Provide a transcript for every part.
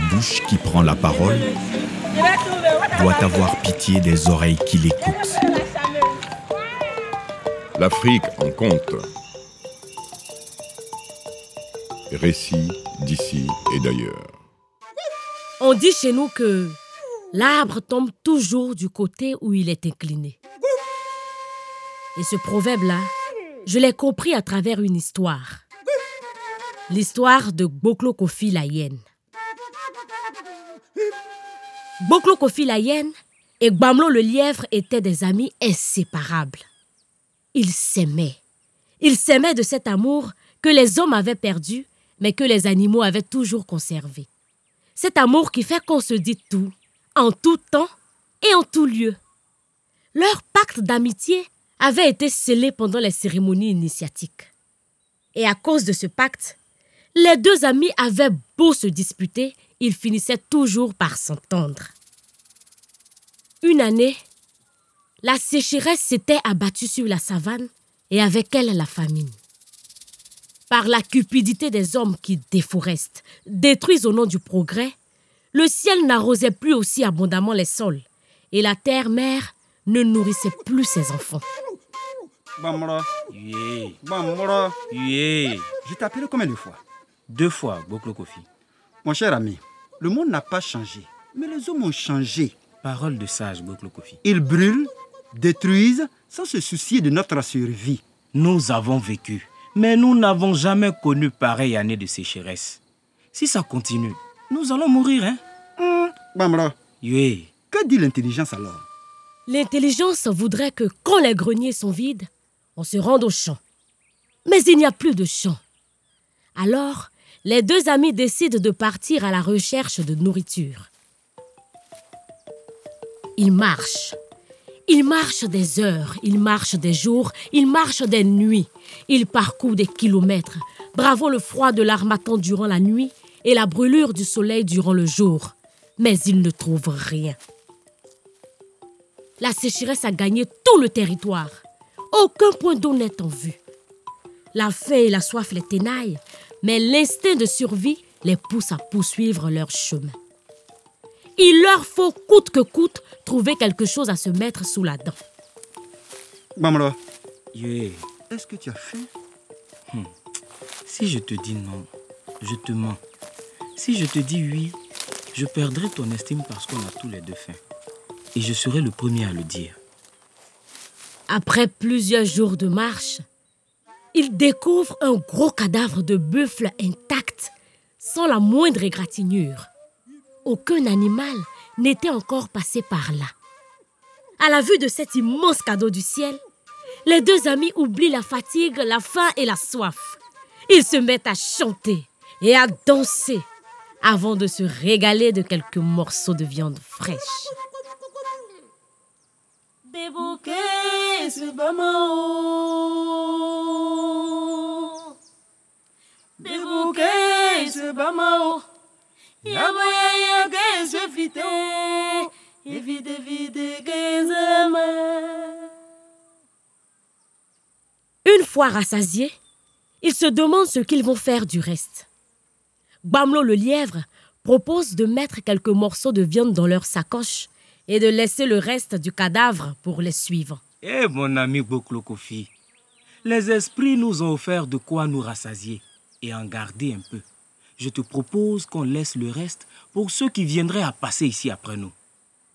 la bouche qui prend la parole doit avoir pitié des oreilles qui l'écoutent. L'Afrique en compte. Récit d'ici et d'ailleurs. On dit chez nous que l'arbre tombe toujours du côté où il est incliné. Et ce proverbe-là, je l'ai compris à travers une histoire. L'histoire de Boklo Kofi la hyène. Boklo Kofi la hyène et Gbamlo le lièvre étaient des amis inséparables. Ils s'aimaient. Ils s'aimaient de cet amour que les hommes avaient perdu, mais que les animaux avaient toujours conservé. Cet amour qui fait qu'on se dit tout, en tout temps et en tout lieu. Leur pacte d'amitié avait été scellé pendant les cérémonies initiatiques. Et à cause de ce pacte, les deux amis avaient beau se disputer, ils finissaient toujours par s'entendre. Une année, la sécheresse s'était abattue sur la savane et avec elle la famine. Par la cupidité des hommes qui déforestent, détruisent au nom du progrès, le ciel n'arrosait plus aussi abondamment les sols et la terre-mère ne nourrissait plus ses enfants. Bamra, Yeah. Bamra. Yeah. Je t'ai appelé combien de fois? Deux fois, Boklo Kofi. Mon cher ami, le monde n'a pas changé, mais les hommes ont changé. Parole de sage, Boklo Kofi. Ils brûlent, détruisent, sans se soucier de notre survie. Nous avons vécu, mais nous n'avons jamais connu pareille année de sécheresse. Si ça continue, nous allons mourir, hein? Hum, Bamra, Yeah. que dit l'intelligence alors? L'intelligence voudrait que quand les greniers sont vides, on se rende au champ. Mais il n'y a plus de champ. Alors, les deux amis décident de partir à la recherche de nourriture. Ils marchent. Ils marchent des heures, ils marchent des jours, ils marchent des nuits. Ils parcourent des kilomètres, bravant le froid de l'armatan durant la nuit et la brûlure du soleil durant le jour. Mais ils ne trouvent rien. La sécheresse a gagné tout le territoire. Aucun point d'eau n'est en vue. La faim et la soif les ténaillent, mais l'instinct de survie les pousse à poursuivre leur chemin. Il leur faut coûte que coûte trouver quelque chose à se mettre sous la dent. Bamra, Yeah. est-ce que tu as faim? Si je te dis non, je te mens. Si je te dis oui, je perdrai ton estime parce qu'on a tous les deux faim. Et je serai le premier à le dire. Après plusieurs jours de marche, ils découvrent un gros cadavre de buffle intact, sans la moindre égratignure. Aucun animal n'était encore passé par là. À la vue de cet immense cadeau du ciel, les deux amis oublient la fatigue, la faim et la soif. Ils se mettent à chanter et à danser avant de se régaler de quelques morceaux de viande fraîche. Une fois rassasiés, ils se demandent ce qu'ils vont faire du reste. Bamlo le lièvre propose de mettre quelques morceaux de viande dans leur sacoche et de laisser le reste du cadavre pour les suivre. Eh mon ami Boklo Kofi, les esprits nous ont offert de quoi nous rassasier et en garder un peu. Je te propose qu'on laisse le reste pour ceux qui viendraient à passer ici après nous.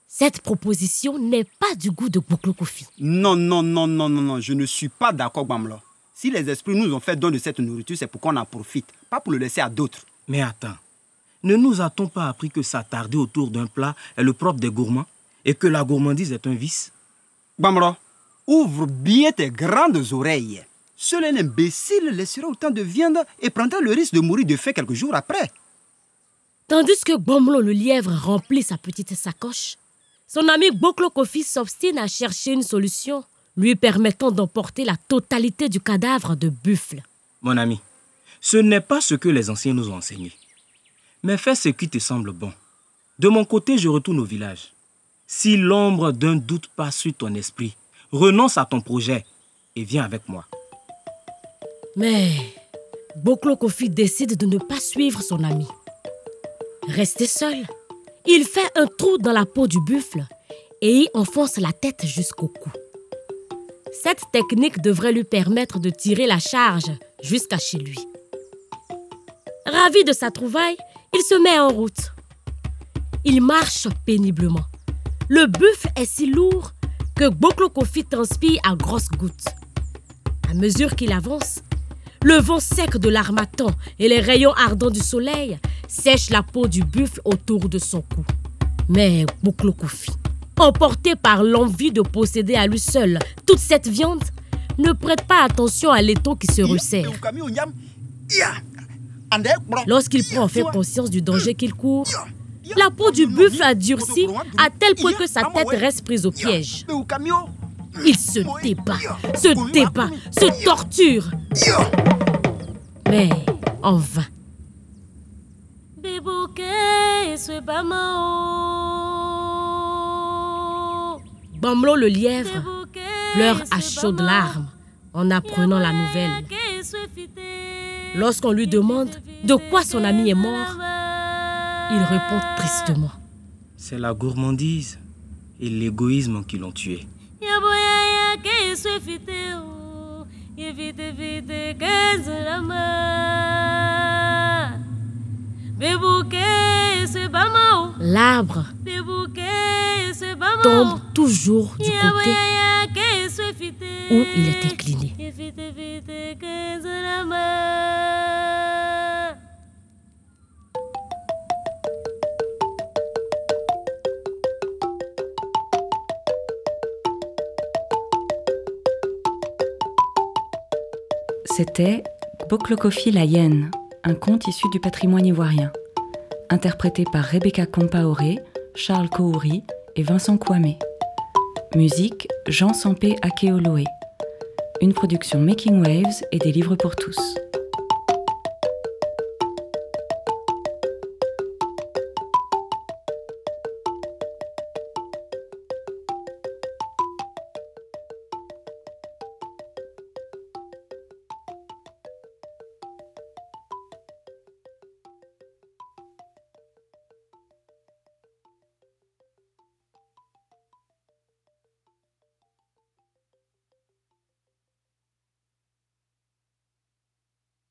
Cette proposition n'est pas du goût de Boklo Kofi. Non, non, non, non, non, non, je ne suis pas d'accord, Bamla. Si les esprits nous ont fait don de cette nourriture, c'est pour qu'on en profite, pas pour le laisser à d'autres. Mais attends, ne nous a-t-on pas appris que s'attarder autour d'un plat est le propre des gourmands? Et que la gourmandise est un vice Bamra, ouvre bien tes grandes oreilles. Seul un imbécile laissera autant de viande et prendra le risque de mourir de faim quelques jours après. Tandis que Gbomlo le lièvre remplit sa petite sacoche, son ami Boklo Kofi s'obstine à chercher une solution lui permettant d'emporter la totalité du cadavre de buffle. Mon ami, ce n'est pas ce que les anciens nous ont enseigné. Mais fais ce qui te semble bon. De mon côté, je retourne au village. Si l'ombre d'un doute passe sur ton esprit, renonce à ton projet et viens avec moi. Mais Boklo Kofi décide de ne pas suivre son ami. Resté seul, il fait un trou dans la peau du buffle et y enfonce la tête jusqu'au cou. Cette technique devrait lui permettre de tirer la charge jusqu'à chez lui. Ravi de sa trouvaille, il se met en route. Il marche péniblement. Le buffle est si lourd que Boklo Kofi transpire à grosses gouttes. À mesure qu'il avance, le vent sec de l'armatan et les rayons ardents du soleil sèchent la peau du buffle autour de son cou. Mais Boklo Kofi, emporté par l'envie de posséder à lui seul toute cette viande, ne prête pas attention à l'étau qui se resserre. Lorsqu'il prend enfin conscience du danger qu'il court, la peau du buffle a durci à tel point que sa tête reste prise au piège. Il se débat, se débat, se torture. Mais en vain. Bamlo le lièvre pleure à chaudes larmes en apprenant la nouvelle. Lorsqu'on lui demande de quoi son ami est mort, il répond tristement. C'est la gourmandise et l'égoïsme qui l'ont tué. L'arbre tombe toujours du côté où il est incliné. C'était Boklokofi la hyène, un conte issu du patrimoine ivoirien, interprété par Rebecca Compaoré, Charles Kouri et Vincent Kwame. Musique Jean Sampé Akeoloé. Une production Making Waves et des livres pour tous.